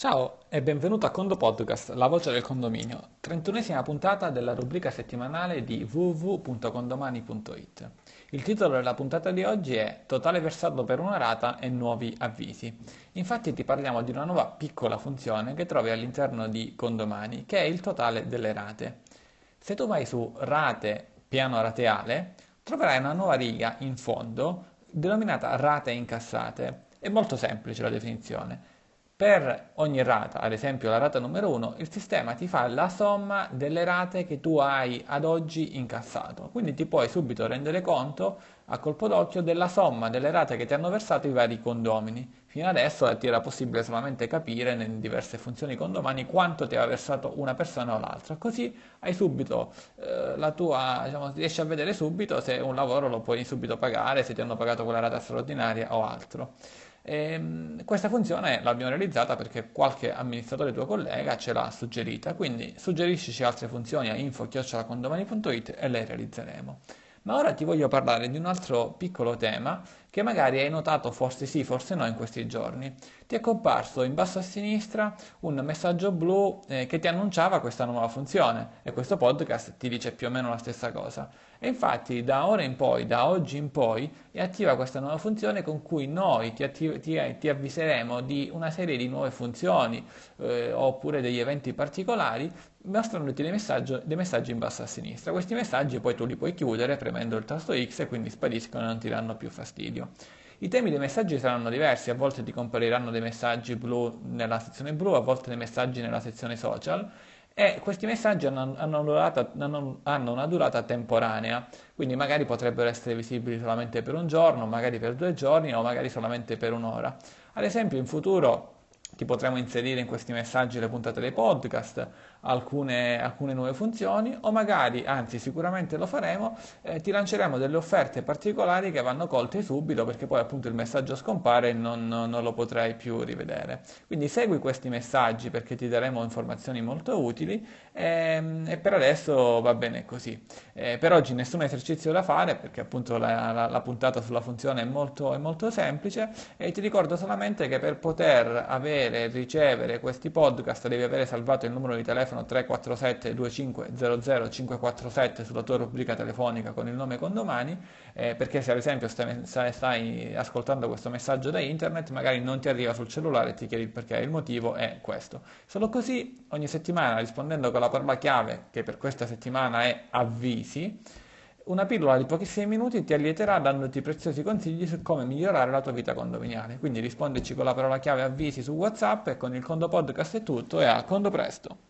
Ciao e benvenuto a Condo Podcast, la voce del condominio, 31esima puntata della rubrica settimanale di www.condomani.it. Il titolo della puntata di oggi è Totale versato per una rata e nuovi avvisi. Infatti ti parliamo di una nuova piccola funzione che trovi all'interno di Condomani, che è il totale delle rate. Se tu vai su rate piano rateale, troverai una nuova riga in fondo denominata rate incassate. È molto semplice la definizione. Per ogni rata, ad esempio la rata numero 1, il sistema ti fa la somma delle rate che tu hai ad oggi incassato. Quindi ti puoi subito rendere conto a colpo d'occhio della somma delle rate che ti hanno versato i vari condomini. Fino adesso ti era possibile solamente capire nelle diverse funzioni condomani quanto ti aveva versato una persona o l'altra. Così hai subito eh, la tua, diciamo, riesci a vedere subito se un lavoro lo puoi subito pagare, se ti hanno pagato quella rata straordinaria o altro. E, ehm, questa funzione l'abbiamo realizzata perché qualche amministratore tuo collega ce l'ha suggerita, quindi suggeriscici altre funzioni a info-condomani.it e le realizzeremo. Ma ora ti voglio parlare di un altro piccolo tema che magari hai notato forse sì, forse no in questi giorni. Ti è comparso in basso a sinistra un messaggio blu eh, che ti annunciava questa nuova funzione e questo podcast ti dice più o meno la stessa cosa. E infatti da ora in poi, da oggi in poi, è attiva questa nuova funzione con cui noi ti, attiv- ti, ti avviseremo di una serie di nuove funzioni eh, oppure degli eventi particolari mostrandoti dei dei messaggi in basso a sinistra. Questi messaggi poi tu li puoi chiudere premendo il tasto X e quindi spariscono e non ti danno più fastidio. I temi dei messaggi saranno diversi, a volte ti compariranno dei messaggi blu nella sezione blu, a volte dei messaggi nella sezione social e questi messaggi hanno, hanno, durata, hanno, hanno, una durata temporanea, quindi magari potrebbero essere visibili solamente per un giorno, magari per due giorni o magari solamente per un'ora. Ad esempio in futuro ti potremo inserire in questi messaggi le puntate dei podcast, alcune, alcune nuove funzioni o magari, anzi sicuramente lo faremo, eh, ti lanceremo delle offerte particolari che vanno colte subito perché poi appunto il messaggio scompare e non, non, lo potrai più rivedere. Quindi segui questi messaggi perché ti daremo informazioni molto utili e, ehm, e per adesso va bene così. Eh, per oggi nessun esercizio da fare perché appunto la, la, la puntata sulla funzione è molto, è molto semplice e ti ricordo solamente che per poter avere e ricevere questi podcast devi avere salvato il numero di telefono telefono 347 2500 547 sulla tua rubrica telefonica con il nome Condomani, eh, perché se ad esempio stai, stai, ascoltando questo messaggio da internet, magari non ti arriva sul cellulare e ti chiedi il perché, il motivo è questo. Solo così ogni settimana rispondendo con la parola chiave, che per questa settimana è avvisi, una pillola di pochissimi minuti ti allieterà dandoti preziosi consigli su come migliorare la tua vita condominiale. Quindi rispondici con la parola chiave avvisi su WhatsApp e con il Condo Podcast è tutto e a Condo presto!